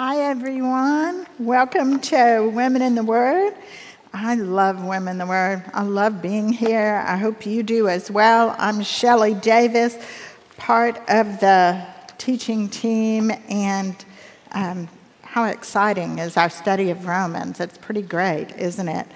Hi, everyone. Welcome to Women in the Word. I love Women in the Word. I love being here. I hope you do as well. I'm Shelley Davis, part of the teaching team, and um, how exciting is our study of Romans? It's pretty great, isn't it?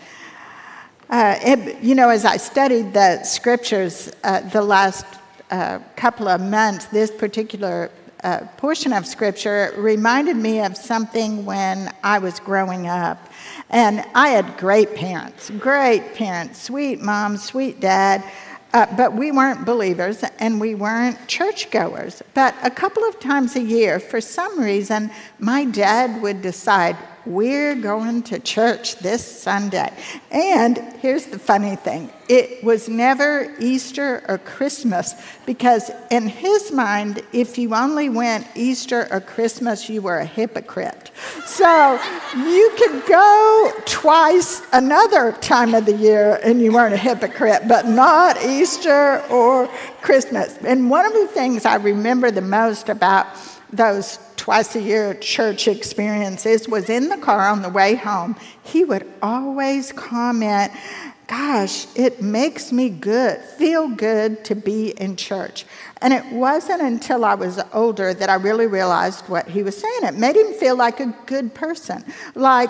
Uh, it you know, as I studied the scriptures uh, the last uh, couple of months, this particular uh, portion of scripture reminded me of something when I was growing up. And I had great parents, great parents, sweet mom, sweet dad. Uh, but we weren't believers and we weren't churchgoers. But a couple of times a year, for some reason, my dad would decide, we're going to church this Sunday. And here's the funny thing it was never Easter or Christmas because, in his mind, if you only went Easter or Christmas, you were a hypocrite. So you could go twice another time of the year and you weren't a hypocrite, but not Easter or Christmas. And one of the things I remember the most about those twice a year church experiences was in the car on the way home. He would always comment, Gosh, it makes me good, feel good to be in church. And it wasn't until I was older that I really realized what he was saying. It made him feel like a good person, like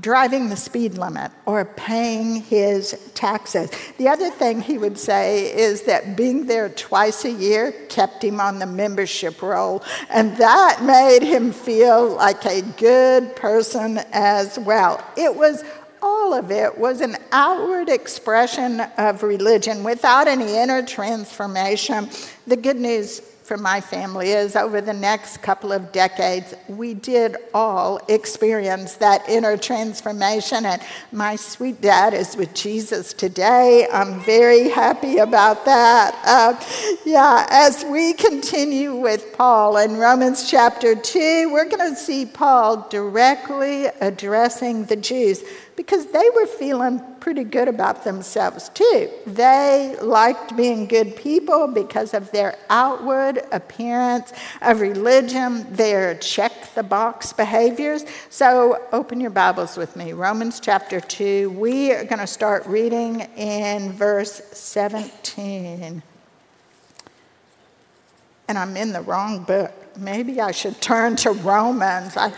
driving the speed limit or paying his taxes. The other thing he would say is that being there twice a year kept him on the membership roll, and that made him feel like a good person as well. It was all of it was an outward expression of religion without any inner transformation. The good news for my family is over the next couple of decades, we did all experience that inner transformation. And my sweet dad is with Jesus today. I'm very happy about that. Uh, yeah, as we continue with Paul in Romans chapter 2, we're going to see Paul directly addressing the Jews because they were feeling pretty good about themselves too. They liked being good people because of their outward appearance of religion, their check the box behaviors. So open your Bibles with me. Romans chapter 2. We are going to start reading in verse 17. And I'm in the wrong book. Maybe I should turn to Romans. I,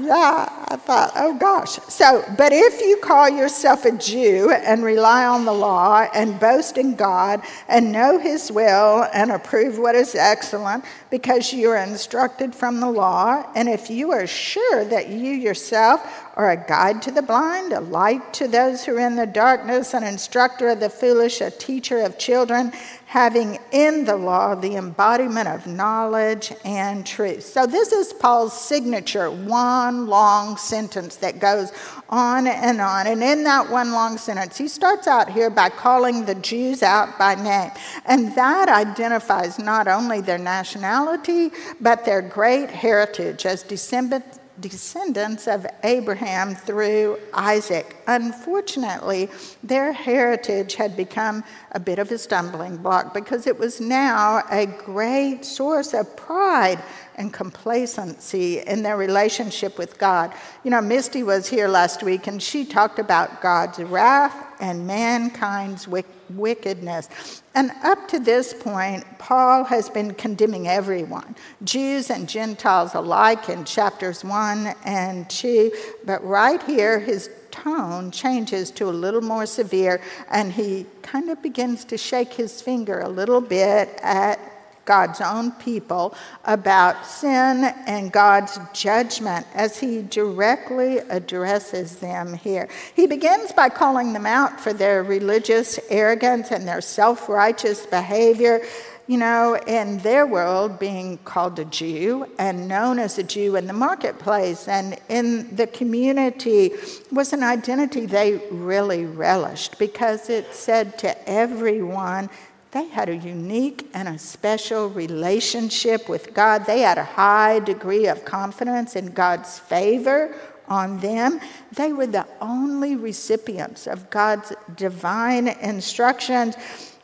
yeah, I thought, oh gosh. So, but if you call yourself a Jew and rely on the law and boast in God and know his will and approve what is excellent because you are instructed from the law, and if you are sure that you yourself are a guide to the blind, a light to those who are in the darkness, an instructor of the foolish, a teacher of children, having in the law the embodiment of knowledge and truth. So, this is Paul's signature, one long sentence that goes on and on. And in that one long sentence, he starts out here by calling the Jews out by name. And that identifies not only their nationality, but their great heritage as descendants of Abraham through Isaac. Unfortunately, their heritage had become a bit of a stumbling block because it was now a great source of pride and complacency in their relationship with God. You know, Misty was here last week and she talked about God's wrath and mankind's wickedness. And up to this point, Paul has been condemning everyone, Jews and Gentiles alike, in chapters 1 and 2. But right here, his tone changes to a little more severe, and he kind of begins to shake his finger a little bit at God's own people about sin and God's judgment as he directly addresses them here. He begins by calling them out for their religious arrogance and their self righteous behavior. You know, in their world, being called a Jew and known as a Jew in the marketplace and in the community was an identity they really relished because it said to everyone, they had a unique and a special relationship with God. They had a high degree of confidence in God's favor on them. They were the only recipients of God's divine instructions.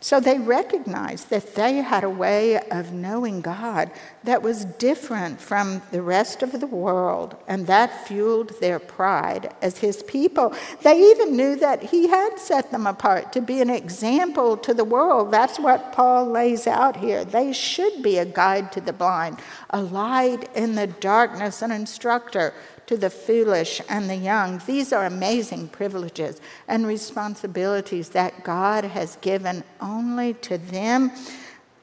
So they recognized that they had a way of knowing God that was different from the rest of the world, and that fueled their pride as his people. They even knew that he had set them apart to be an example to the world. That's what Paul lays out here. They should be a guide to the blind, a light in the darkness, an instructor to the foolish and the young. These are amazing privileges and responsibilities that God has given only to them.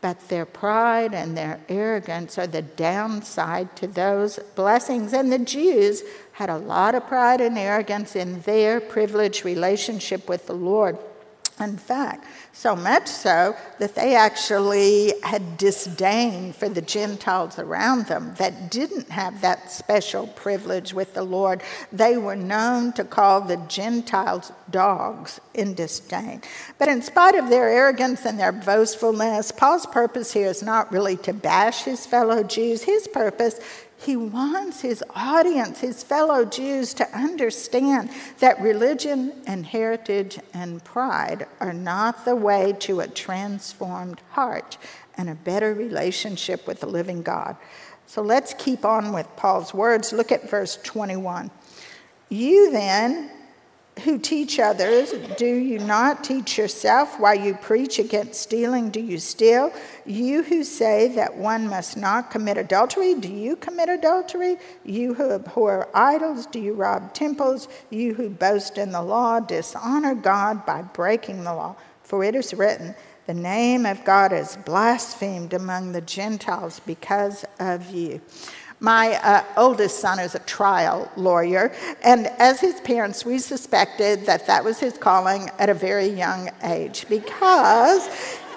But their pride and their arrogance are the downside to those blessings. And the Jews had a lot of pride and arrogance in their privileged relationship with the Lord. In fact, so much so that they actually had disdain for the Gentiles around them that didn't have that special privilege with the Lord. They were known to call the Gentiles dogs in disdain. But in spite of their arrogance and their boastfulness, Paul's purpose here is not really to bash his fellow Jews. His purpose he wants his audience, his fellow Jews, to understand that religion and heritage and pride are not the way to a transformed heart and a better relationship with the living God. So let's keep on with Paul's words. Look at verse 21. You then, who teach others, do you not teach yourself? While you preach against stealing, do you steal? You who say that one must not commit adultery, do you commit adultery? You who abhor idols, do you rob temples? You who boast in the law, dishonor God by breaking the law. For it is written, the name of God is blasphemed among the Gentiles because of you. My uh, oldest son is a trial lawyer, and as his parents, we suspected that that was his calling at a very young age because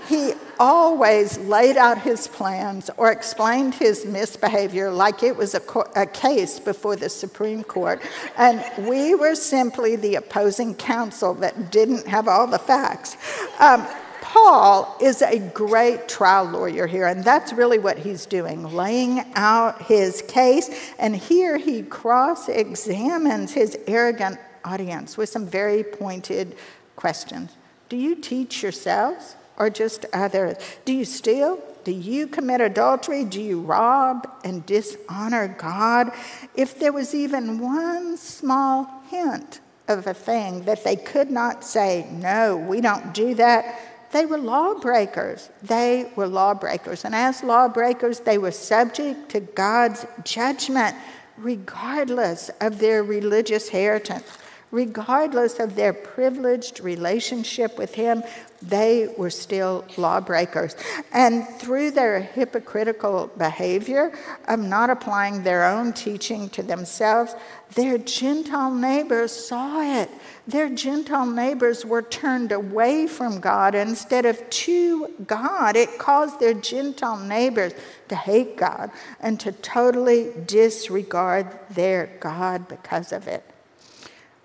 he always laid out his plans or explained his misbehavior like it was a, co- a, case before the Supreme Court. And we were simply the opposing counsel that didn't have all the facts. Um, Paul is a great trial lawyer here, and that's really what he's doing, laying out his case. And here he cross examines his arrogant audience with some very pointed questions. Do you teach yourselves or just others? Do you steal? Do you commit adultery? Do you rob and dishonor God? If there was even one small hint of a thing that they could not say, no, we don't do that, they were lawbreakers. They were lawbreakers. And as lawbreakers, they were subject to God's judgment, regardless of their religious heritage, regardless of their privileged relationship with Him they were still lawbreakers. And through their hypocritical behavior of not applying their own teaching to themselves, their Gentile neighbors saw it. Their Gentile neighbors were turned away from God instead of to God. It caused their Gentile neighbors to hate God and to totally disregard their God because of it.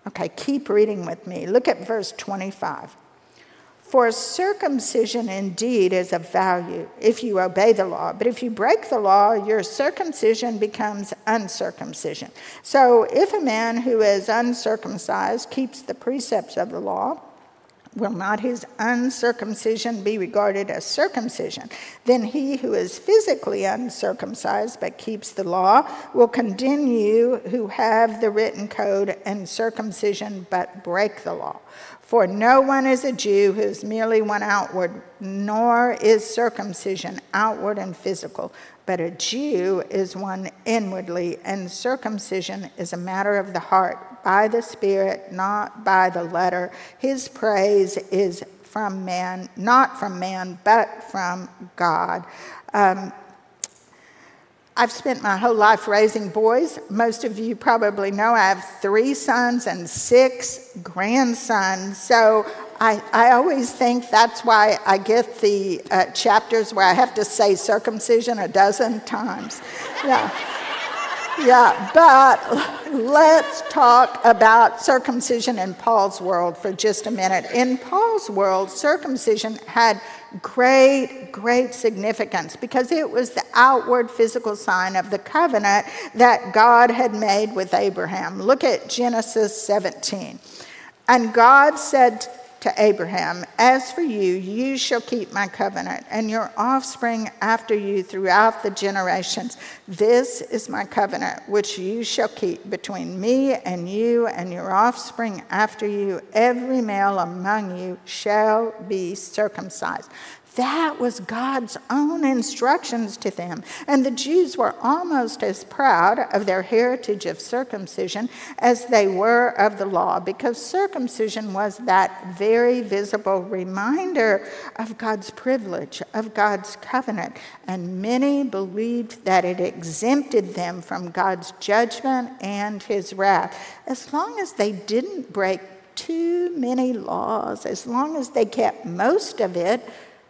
Okay, keep reading with me. Look at verse 25. For circumcision indeed is of value if you obey the law, but if you break the law, your circumcision becomes uncircumcision. So if a man who is uncircumcised keeps the precepts of the law, will not his uncircumcision be regarded as circumcision? Then he who is physically uncircumcised but keeps the law will condemn you who have the written code and circumcision but break the law. For no one is a Jew who is merely one outward, nor is circumcision outward and physical, but a Jew is one inwardly, and circumcision is a matter of the heart, by the Spirit, not by the letter. His praise is from man, not from man, but from God. Um, I've spent my whole life raising boys. Most of you probably know I have three sons and six grandsons. So I, I always think that's why I get the uh, chapters where I have to say circumcision a dozen times. Yeah. Yeah, but let's talk about circumcision in Paul's world for just a minute. In Paul's world, circumcision had great, great significance because it was the outward physical sign of the covenant that God had made with Abraham. Look at Genesis 17. And God said to Abraham, As for you, you shall keep my covenant, and your offspring after you throughout the generations. This is my covenant, which you shall keep between me and you and your offspring after you. Every male among you shall be circumcised. That was God's own instructions to them. And the Jews were almost as proud of their heritage of circumcision as they were of the law, because circumcision was that very visible reminder of God's privilege, of God's covenant. And many believed that it exempted them from God's judgment and his wrath, as long as they didn't break too many laws, as long as they kept most of it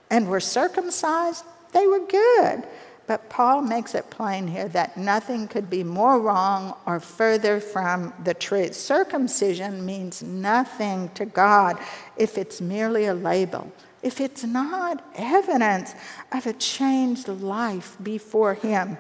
and were circumcised, they were good. But Paul makes it plain here that nothing could be more wrong or further from the truth. Circumcision means nothing to God if it's merely a label, if it's not evidence of a changed life before Him.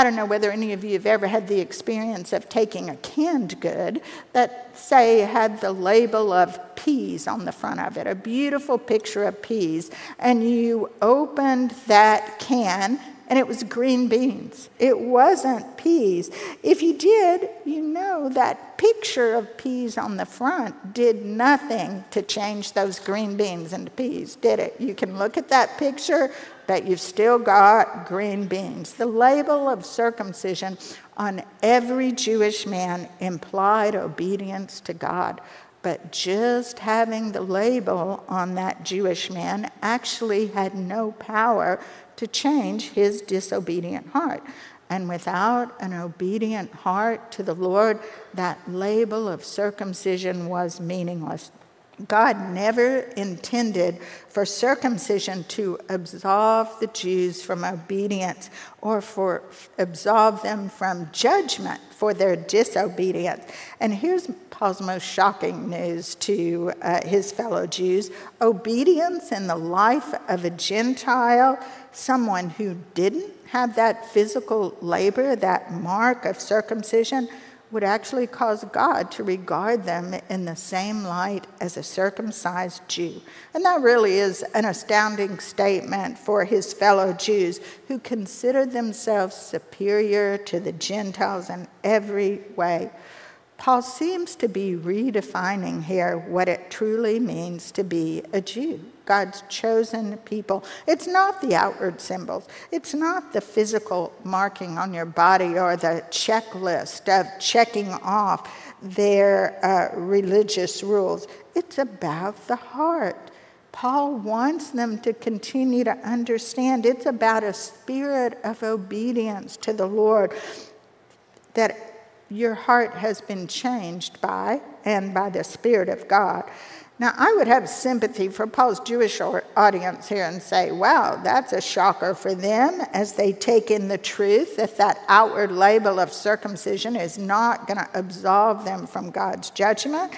I don't know whether any of you have ever had the experience of taking a canned good that, say, had the label of peas on the front of it, a beautiful picture of peas, and you opened that can and it was green beans. It wasn't peas. If you did, you know that picture of peas on the front did nothing to change those green beans into peas, did it? You can look at that picture, that you've still got green beans. The label of circumcision on every Jewish man implied obedience to God. But just having the label on that Jewish man actually had no power to change his disobedient heart. And without an obedient heart to the Lord, that label of circumcision was meaningless. God never intended for circumcision to absolve the Jews from obedience or for absolve them from judgment for their disobedience. And here's Paul's most shocking news to uh, his fellow Jews obedience in the life of a Gentile, someone who didn't have that physical labor, that mark of circumcision would actually cause God to regard them in the same light as a circumcised Jew. And that really is an astounding statement for his fellow Jews who considered themselves superior to the Gentiles in every way. Paul seems to be redefining here what it truly means to be a Jew, God's chosen people. It's not the outward symbols, it's not the physical marking on your body or the checklist of checking off their uh, religious rules. It's about the heart. Paul wants them to continue to understand it's about a spirit of obedience to the Lord that your heart has been changed by and by the Spirit of God. Now, I would have sympathy for Paul's Jewish audience here and say, wow, that's a shocker for them as they take in the truth that that outward label of circumcision is not going to absolve them from God's judgment,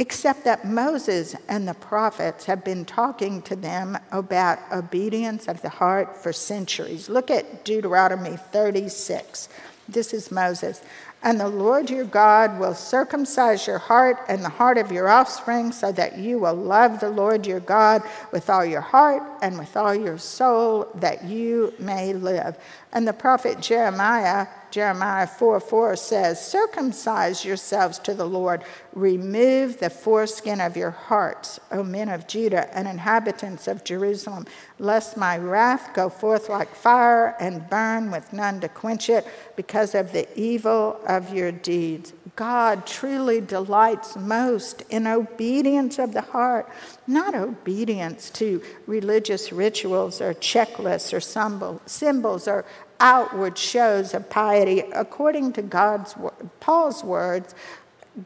except that Moses and the prophets have been talking to them about obedience of the heart for centuries. Look at Deuteronomy 36. This is Moses. And the Lord your God will circumcise your heart and the heart of your offspring, so that you will love the Lord your God with all your heart and with all your soul, that you may live. And the prophet Jeremiah, Jeremiah 4 4 says, Circumcise yourselves to the Lord, remove the foreskin of your hearts, O men of Judah and inhabitants of Jerusalem, lest my wrath go forth like fire and burn with none to quench it because of the evil of your deeds. God truly delights most in obedience of the heart, not obedience to religious rituals or checklists or symbols or outward shows of piety. According to God's Paul's words,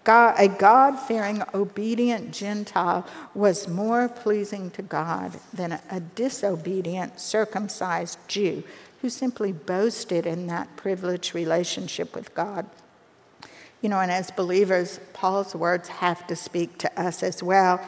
God, a God fearing, obedient Gentile was more pleasing to God than a, a disobedient, circumcised Jew who simply boasted in that privileged relationship with God. You know, and as believers, Paul's words have to speak to us as well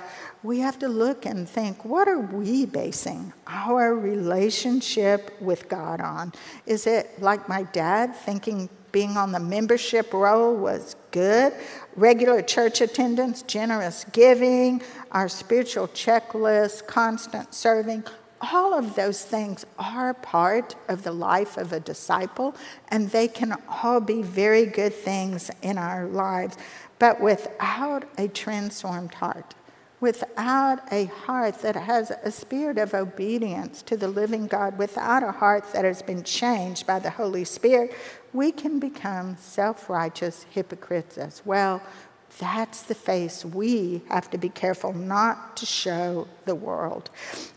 we have to look and think what are we basing our relationship with God on? Is it like my dad thinking being on the membership roll was good. Regular church attendance, generous giving, our spiritual checklist, constant serving, all of those things are part of the life of a disciple, and they can all be very good things in our lives. But without a transformed heart, without a heart that has a spirit of obedience to the living God, without a heart that has been changed by the Holy Spirit, we can become self righteous hypocrites as well. That's the face we have to be careful not to show the world.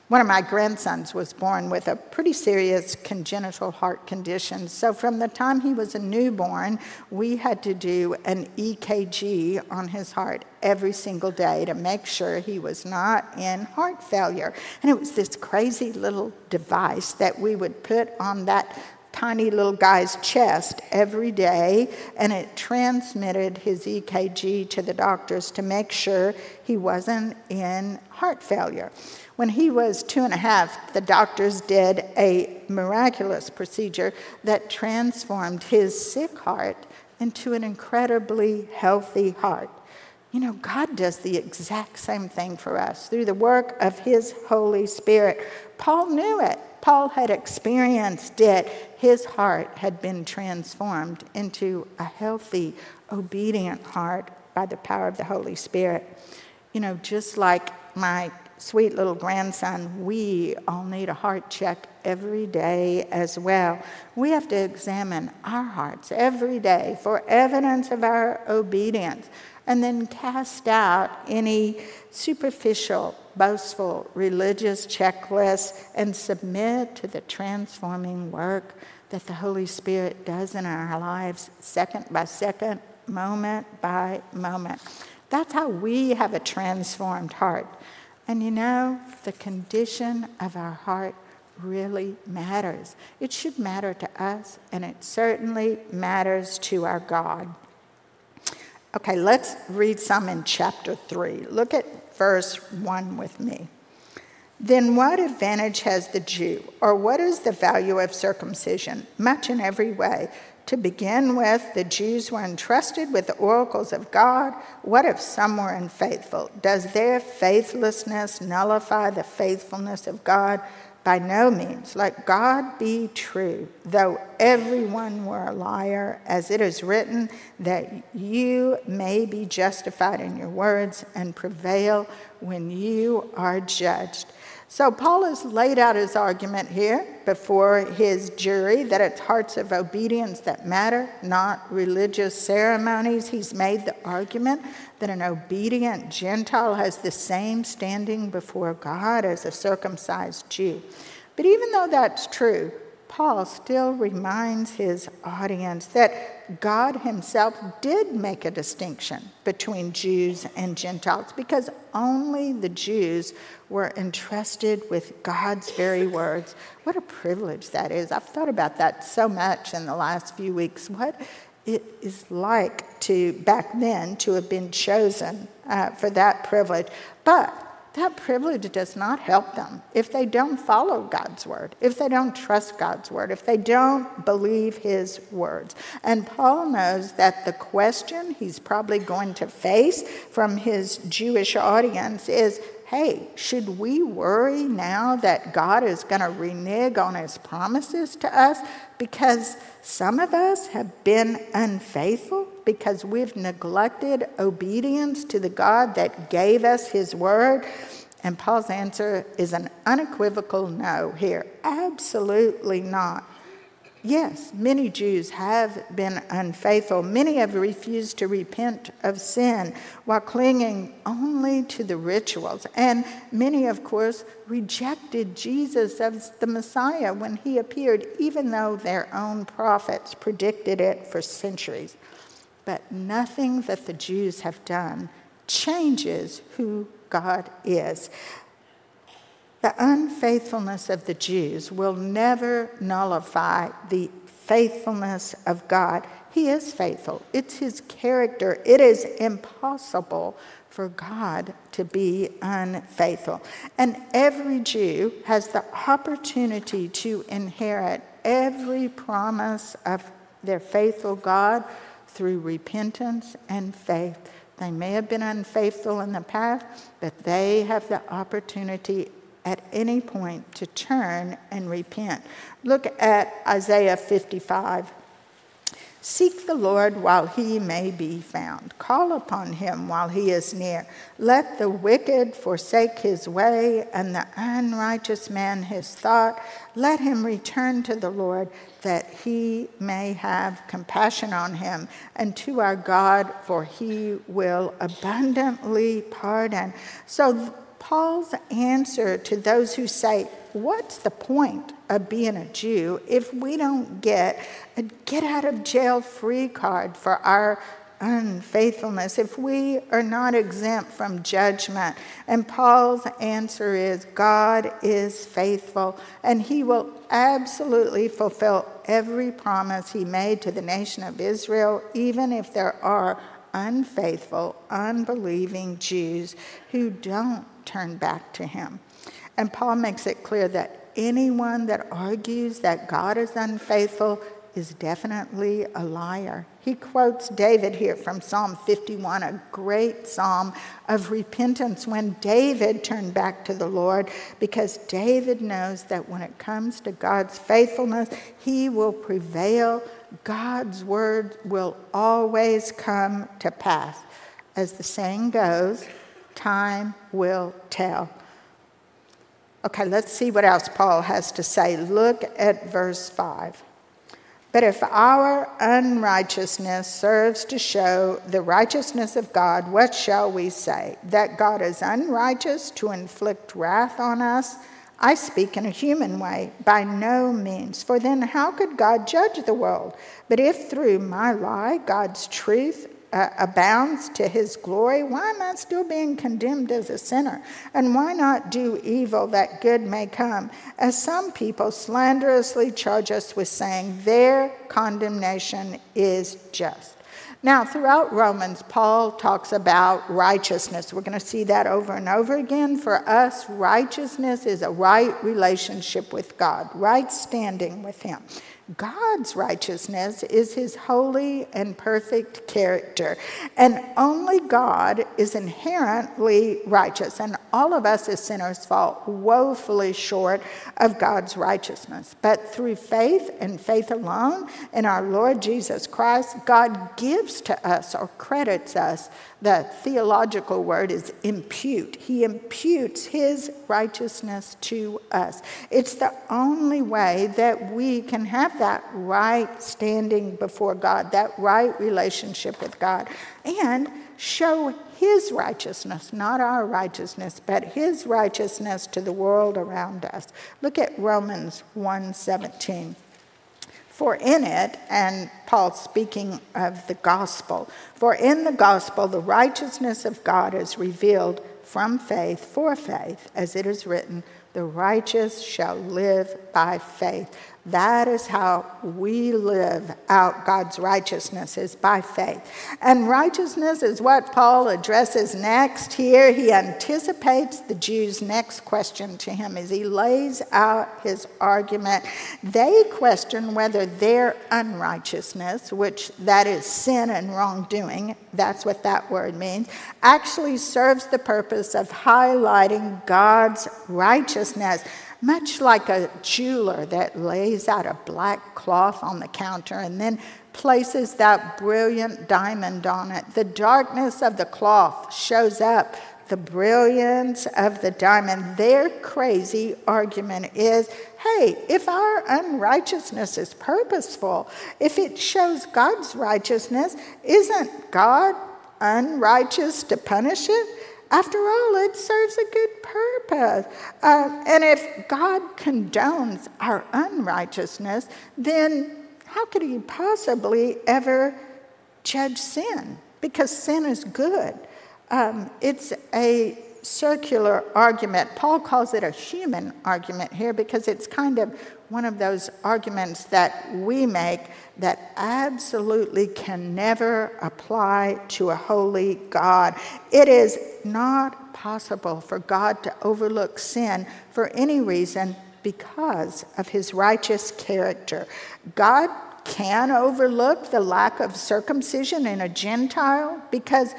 One of my grandsons was born with a pretty serious congenital heart condition. So, from the time he was a newborn, we had to do an EKG on his heart every single day to make sure he was not in heart failure. And it was this crazy little device that we would put on that tiny little guy's chest every day, and it transmitted his EKG to the doctors to make sure he wasn't in heart failure. When he was two and a half, the doctors did a miraculous procedure that transformed his sick heart into an incredibly healthy heart. You know, God does the exact same thing for us through the work of His Holy Spirit. Paul knew it. Paul had experienced it. His heart had been transformed into a healthy, obedient heart by the power of the Holy Spirit. You know, just like my sweet little grandson, we all need a heart check every day as well. We have to examine our hearts every day for evidence of our obedience and then cast out any superficial, boastful religious checklists and submit to the transforming work that the Holy Spirit does in our lives, second by second, moment by moment. That's how we have a transformed heart. And you know, the condition of our heart really matters. It should matter to us, and it certainly matters to our God. Okay, let's read some in chapter 3. Look at verse 1 with me. Then what advantage has the Jew, or what is the value of circumcision? Much in every way. To begin with, the Jews were entrusted with the oracles of God. What if some were unfaithful? Does their faithlessness nullify the faithfulness of God? By no means. Let God be true, though everyone were a liar, as it is written, that you may be justified in your words and prevail when you are judged. So, Paul has laid out his argument here before his jury that it's hearts of obedience that matter, not religious ceremonies. He's made the argument that an obedient Gentile has the same standing before God as a circumcised Jew. But even though that's true, Paul still reminds his audience that God himself did make a distinction between Jews and Gentiles because only the Jews were entrusted with God's very words. What a privilege that is. I've thought about that so much in the last few weeks. What it is like to, back then, to have been chosen uh, for that privilege. But that privilege does not help them if they don't follow God's word, if they don't trust God's word, if they don't believe his words. And Paul knows that the question he's probably going to face from his Jewish audience is hey, should we worry now that God is going to renege on his promises to us because some of us have been unfaithful because we've neglected obedience to the God that gave us his word? And Paul's answer is an unequivocal no here. Absolutely not. Yes, many Jews have been unfaithful. Many have refused to repent of sin while clinging only to the rituals. And many, of course, rejected Jesus as the Messiah when he appeared, even though their own prophets predicted it for centuries. But nothing that the Jews have done changes who God is. The unfaithfulness of the Jews will never nullify the faithfulness of God. He is faithful, it's His character. It is impossible for God to be unfaithful. And every Jew has the opportunity to inherit every promise of their faithful God through repentance and faith. They may have been unfaithful in the past, but they have the opportunity at any point to turn and repent. Look at Isaiah 55. Seek the Lord while he may be found. Call upon him while he is near. Let the wicked forsake his way and the unrighteous man his thought. Let him return to the Lord that he may have compassion on him and to our God, for he will abundantly pardon. So, Paul's answer to those who say, What's the point of being a Jew if we don't get a get out of jail free card for our unfaithfulness, if we are not exempt from judgment? And Paul's answer is God is faithful, and he will absolutely fulfill every promise he made to the nation of Israel, even if there are unfaithful, unbelieving Jews who don't turn back to him. And Paul makes it clear that anyone that argues that God is unfaithful is definitely a liar. He quotes David here from Psalm 51, a great psalm of repentance when David turned back to the Lord, because David knows that when it comes to God's faithfulness, he will prevail. God's word will always come to pass. As the saying goes, Time will tell. Okay, let's see what else Paul has to say. Look at verse 5. But if our unrighteousness serves to show the righteousness of God, what shall we say? That God is unrighteous to inflict wrath on us? I speak in a human way, by no means. For then, how could God judge the world? But if through my lie, God's truth uh, abounds to his glory, why am I still being condemned as a sinner? And why not do evil that good may come? As some people slanderously charge us with saying their condemnation is just. Now, throughout Romans, Paul talks about righteousness. We're going to see that over and over again. For us, righteousness is a right relationship with God, right standing with Him. God's righteousness is his holy and perfect character. And only God is inherently righteous. And all of us as sinners fall woefully short of God's righteousness. But through faith and faith alone in our Lord Jesus Christ, God gives to us or credits us the theological word is impute. He imputes his righteousness to us. It's the only way that we can have that right standing before God, that right relationship with God, and show his righteousness, not our righteousness, but his righteousness to the world around us. Look at Romans 1:17. For in it, and Paul speaking of the gospel, for in the gospel the righteousness of God is revealed from faith for faith, as it is written, the righteous shall live by faith. That is how we live out God's righteousness is by faith. And righteousness is what Paul addresses next here. He anticipates the Jews' next question to him as he lays out his argument. They question whether their unrighteousness, which that is sin and wrongdoing, that's what that word means, actually serves the purpose of highlighting God's righteousness much like a jeweler that lays out a black cloth on the counter and then places that brilliant diamond on it. The darkness of the cloth shows up the brilliance of the diamond. Their crazy argument is hey, if our unrighteousness is purposeful, if it shows God's righteousness, isn't God unrighteous to punish it? After all, it serves a good purpose. Uh, and if God condones our unrighteousness, then how could He possibly ever judge sin? Because sin is good. Um, it's a circular argument. Paul calls it a human argument here because it's kind of one of those arguments that we make that absolutely can never apply to a holy God. It is not possible for God to overlook sin for any reason because of his righteous character. God can overlook the lack of circumcision in a Gentile because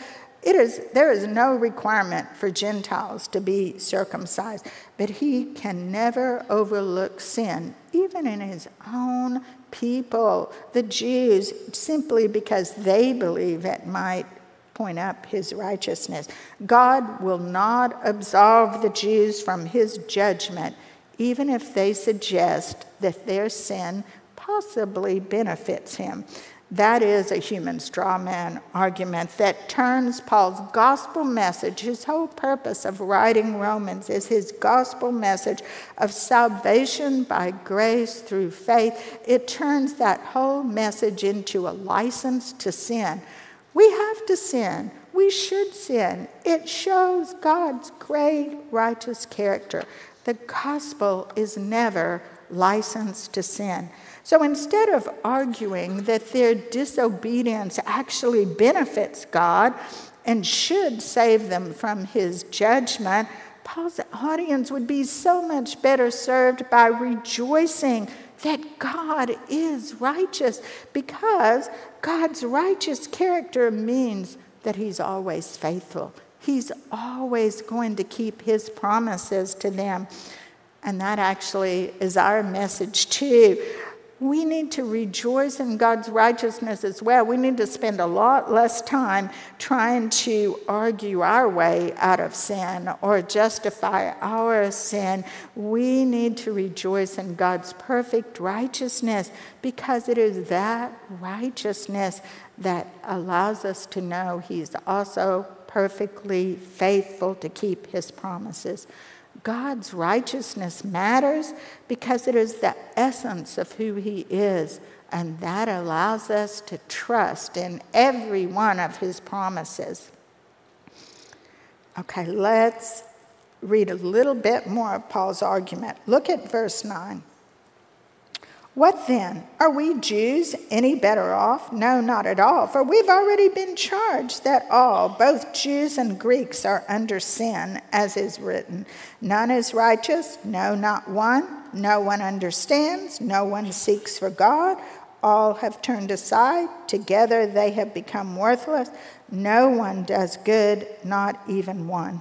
it is, there is no requirement for Gentiles to be circumcised, but he can never overlook sin, even in his own people, the Jews, simply because they believe it might point up his righteousness. God will not absolve the Jews from his judgment, even if they suggest that their sin possibly benefits him. That is a human straw man argument that turns Paul's gospel message, his whole purpose of writing Romans is his gospel message of salvation by grace through faith. It turns that whole message into a license to sin. We have to sin. We should sin. It shows God's great righteous character. The gospel is never licensed to sin. So instead of arguing that their disobedience actually benefits God and should save them from his judgment, Paul's audience would be so much better served by rejoicing that God is righteous because God's righteous character means that he's always faithful. He's always going to keep his promises to them. And that actually is our message too we need to rejoice in God's righteousness as well. We need to spend a lot less time trying to argue our way out of sin or justify our sin. We need to rejoice in God's perfect righteousness because it is that righteousness that allows us to know He's also perfectly faithful to keep His promises. God's righteousness matters because it is the essence of who He is, and that allows us to trust in every one of His promises. Okay, let's read a little bit more of Paul's argument. Look at verse 9. What then? Are we Jews any better off? No, not at all, for we've already been charged that all, both Jews and Greeks, are under sin, as is written. None is righteous, no, not one. No one understands, no one seeks for God. All have turned aside, together they have become worthless. No one does good, not even one.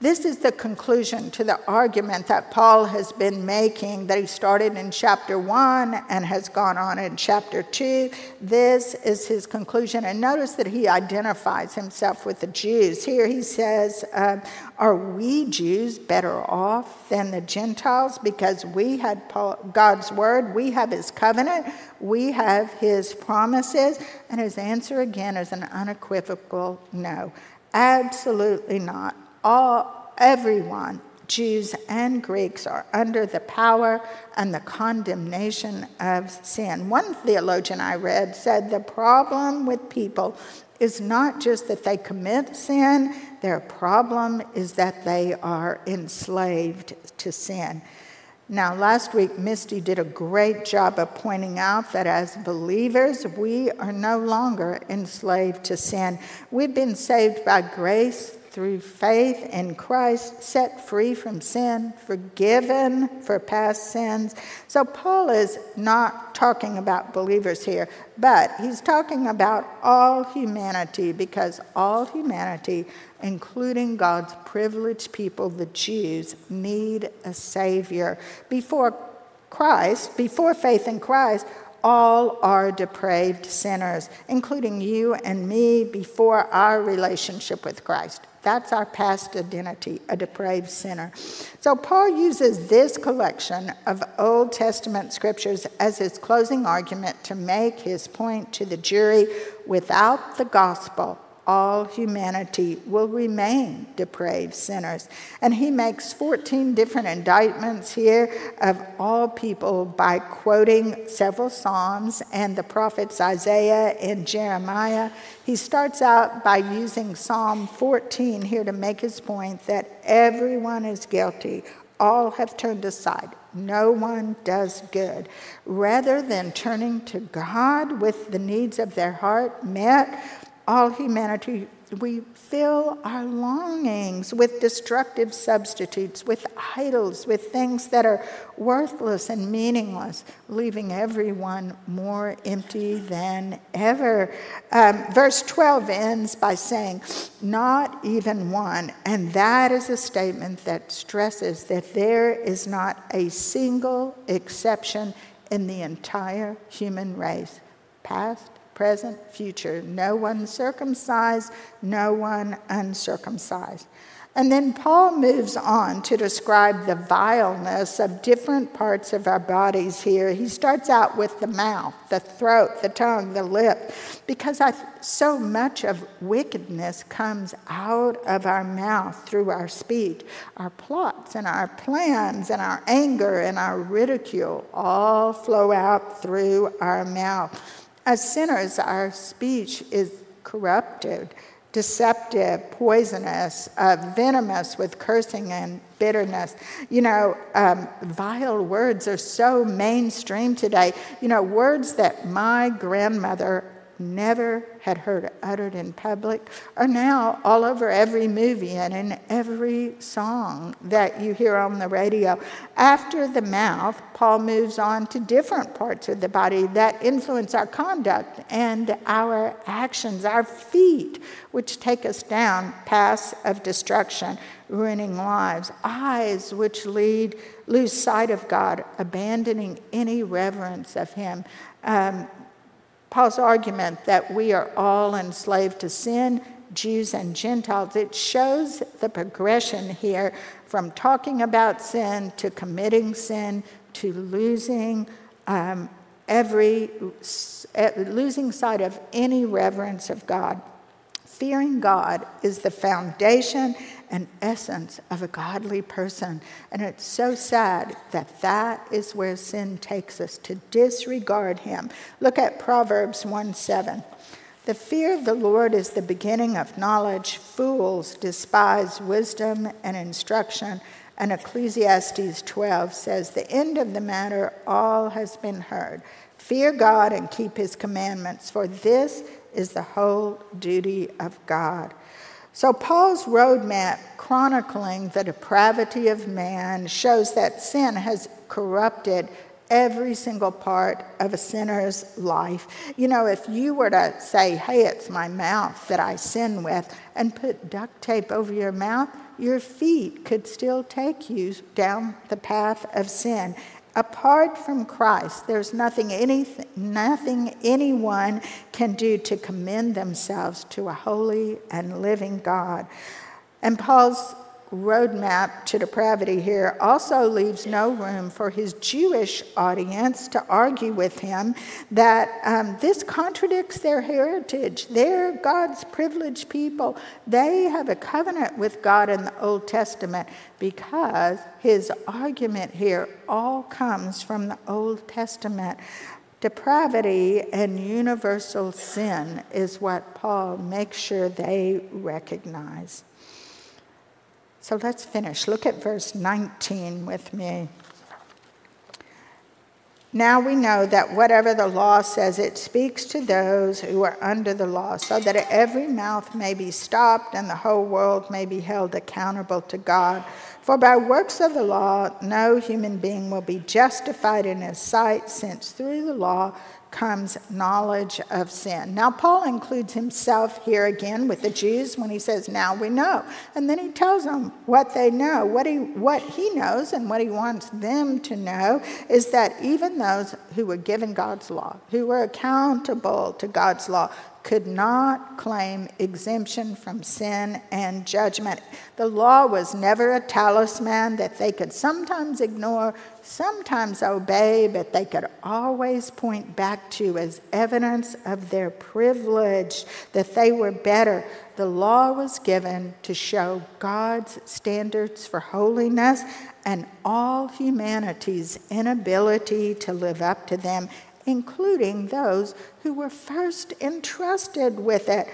This is the conclusion to the argument that Paul has been making, that he started in chapter 1 and has gone on in chapter 2. This is his conclusion. And notice that he identifies himself with the Jews. Here he says, uh, Are we Jews better off than the Gentiles because we had Paul, God's word, we have his covenant, we have his promises? And his answer again is an unequivocal no. Absolutely not all, everyone, Jews and Greeks, are under the power and the condemnation of sin. One theologian I read said the problem with people is not just that they commit sin, their problem is that they are enslaved to sin. Now, last week, Misty did a great job of pointing out that as believers, we are no longer enslaved to sin. We've been saved by grace through faith in Christ, set free from sin, forgiven for past sins. So, Paul is not talking about believers here, but he's talking about all humanity because all humanity, including God's privileged people, the Jews, need a Savior. Before Christ, before faith in Christ, all are depraved sinners, including you and me before our relationship with Christ. That's our past identity, a depraved sinner. So Paul uses this collection of Old Testament scriptures as his closing argument to make his point to the jury without the gospel, all humanity will remain depraved sinners. And he makes 14 different indictments here of all people by quoting several Psalms and the prophets Isaiah and Jeremiah. He starts out by using Psalm 14 here to make his point that everyone is guilty, all have turned aside. No one does good. Rather than turning to God with the needs of their heart met, all humanity, we fill our longings with destructive substitutes, with idols, with things that are worthless and meaningless, leaving everyone more empty than ever. Um, verse 12 ends by saying, Not even one. And that is a statement that stresses that there is not a single exception in the entire human race, past, present, future. No one circumcised, no one uncircumcised. And then Paul moves on to describe the vileness of different parts of our bodies here. He starts out with the mouth, the throat, the tongue, the lip, because I, so much of wickedness comes out of our mouth through our speech. Our plots and our plans and our anger and our ridicule all flow out through our mouth. As sinners, our speech is corrupted, deceptive, poisonous, uh, venomous with cursing and bitterness. You know, um, vile words are so mainstream today. You know, words that my grandmother never had heard uttered in public are now all over every movie and in every song that you hear on the radio. After the mouth, Paul moves on to different parts of the body that influence our conduct and our actions, our feet, which take us down paths of destruction, ruining lives, eyes, which lead lose sight of God, abandoning any reverence of Him. Um, Paul's argument that we are all enslaved to sin, Jews and Gentiles, it shows the progression here from talking about sin to committing sin to losing um, every losing sight of any reverence of God. Fearing God is the foundation and essence of a godly person. And it's so sad that that is where sin takes us to disregard him. Look at Proverbs 1 7. The fear of the Lord is the beginning of knowledge. Fools despise wisdom and instruction. And Ecclesiastes 12 says, The end of the matter all has been heard. Fear God and keep his commandments, for this is the whole duty of God. So, Paul's roadmap chronicling the depravity of man shows that sin has corrupted every single part of a sinner's life. You know, if you were to say, hey, it's my mouth that I sin with, and put duct tape over your mouth, your feet could still take you down the path of sin. Apart from Christ, there's nothing, anything, nothing anyone can do to commend themselves to a holy and living God. And Paul's roadmap to depravity here also leaves no room for his Jewish audience to argue with him that um, this contradicts their heritage. They're God's privileged people. They have a covenant with God in the Old Testament because his argument here all comes from the Old Testament. Depravity and universal sin is what Paul makes sure they recognize. So let's finish. Look at verse 19 with me. Now we know that whatever the law says, it speaks to those who are under the law, so that every mouth may be stopped and the whole world may be held accountable to God. For by works of the law, no human being will be justified in his sight, since through the law comes knowledge of sin. Now, Paul includes himself here again with the Jews when he says, Now we know. And then he tells them what they know. What he, what he knows and what he wants them to know is that even those who were given God's law, who were accountable to God's law, could not claim exemption from sin and judgment. The law was never a talisman that they could sometimes ignore, sometimes oh, obey, but they could always point back to as evidence of their privilege that they were better. The law was given to show God's standards for holiness and all humanity's inability to live up to them including those who were first entrusted with it,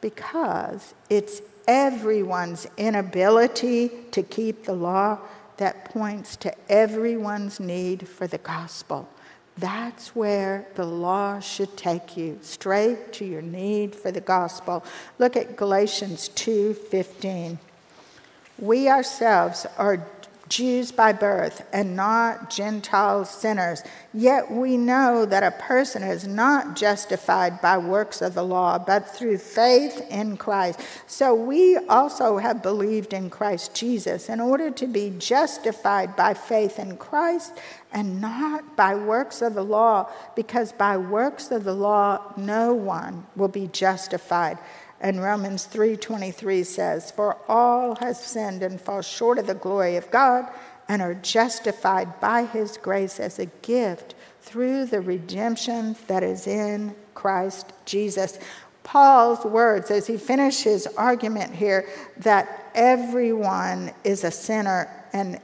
because it's everyone's inability to keep the law that points to everyone's need for the gospel. That's where the law should take you, straight to your need for the gospel. Look at Galatians 2:15. We ourselves are Jews by birth and not Gentile sinners. Yet we know that a person is not justified by works of the law, but through faith in Christ. So we also have believed in Christ Jesus in order to be justified by faith in Christ and not by works of the law, because by works of the law no one will be justified. And Romans 3:23 says, "For all have sinned and fall short of the glory of God and are justified by his grace as a gift through the redemption that is in Christ Jesus." Paul's words as he finishes his argument here that everyone is a sinner and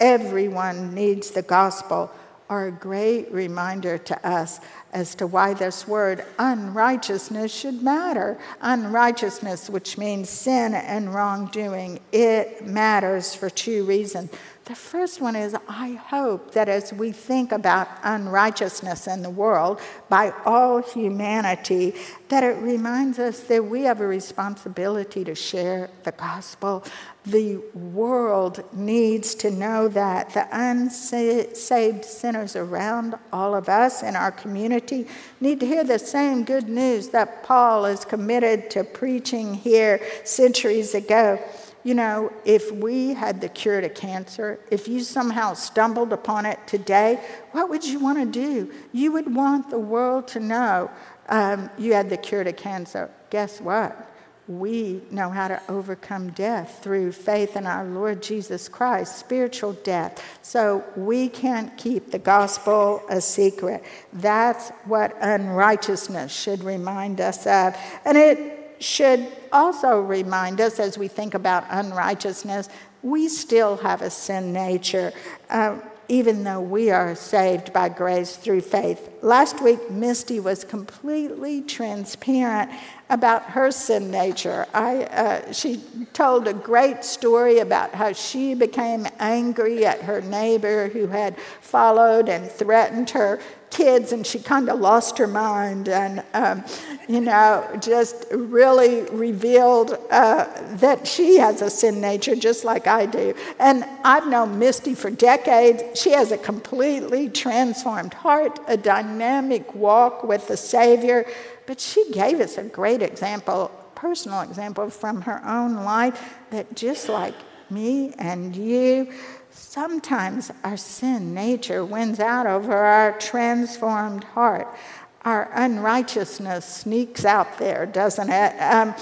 everyone needs the gospel are a great reminder to us as to why this word unrighteousness should matter. Unrighteousness, which means sin and wrongdoing, it matters for two reasons. The first one is I hope that as we think about unrighteousness in the world by all humanity, that it reminds us that we have a responsibility to share the gospel. The world needs to know that the unsaved sinners around all of us in our community need to hear the same good news that Paul is committed to preaching here centuries ago. You know, if we had the cure to cancer, if you somehow stumbled upon it today, what would you want to do? You would want the world to know um, you had the cure to cancer. Guess what? We know how to overcome death through faith in our Lord Jesus Christ, spiritual death. So we can't keep the gospel a secret. That's what unrighteousness should remind us of. And it should also remind us as we think about unrighteousness, we still have a sin nature. Uh, even though we are saved by grace through faith. Last week, Misty was completely transparent about her sin nature. I, uh, she told a great story about how she became angry at her neighbor who had followed and threatened her kids, and she kind of lost her mind and, um, you know, just really revealed uh, that she has a sin nature just like I do. And I've known Misty for decades. She has a completely transformed heart, a dynamic walk with the Savior. But she gave us a great example, personal example from her own life that just like me and you, Sometimes our sin nature wins out over our transformed heart. Our unrighteousness sneaks out there, doesn't it? Um,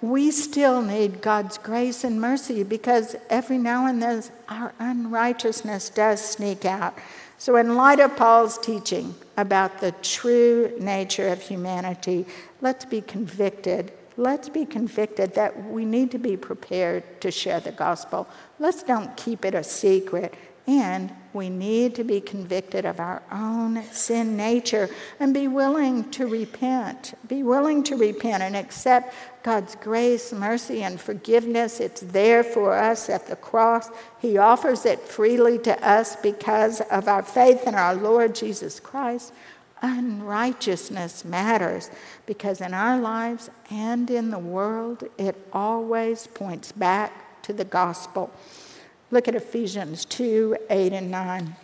we still need God's grace and mercy because every now and then our unrighteousness does sneak out. So, in light of Paul's teaching about the true nature of humanity, let's be convicted let's be convicted that we need to be prepared to share the gospel. Let's don't keep it a secret. And we need to be convicted of our own sin nature and be willing to repent. Be willing to repent and accept God's grace, mercy, and forgiveness. It's there for us at the cross. He offers it freely to us because of our faith in our Lord Jesus Christ unrighteousness matters because in our lives and in the world, it always points back to the gospel. Look at Ephesians 2 8 and 9.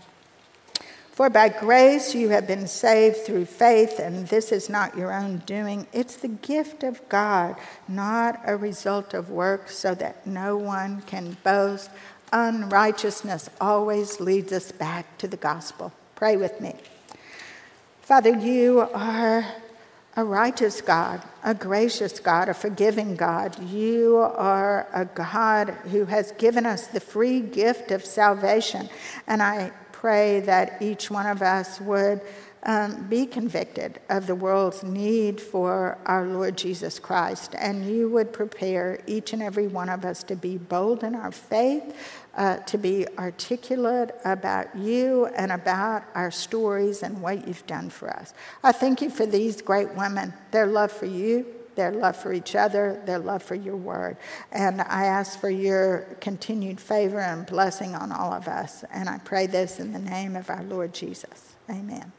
For by grace you have been saved through faith, and this is not your own doing. It's the gift of God, not a result of works, so that no one can boast. Unrighteousness always leads us back to the gospel. Pray with me. Father, you are a righteous God, a gracious God, a forgiving God. You are a God who has given us the free gift of salvation. And I pray that each one of us would um, be convicted of the world's need for our Lord Jesus Christ, and you would prepare each and every one of us to be bold in our faith, uh, to be articulate about you and about our stories and what you've done for us. I thank you for these great women, their love for you, their love for each other, their love for your word. And I ask for your continued favor and blessing on all of us. And I pray this in the name of our Lord Jesus. Amen.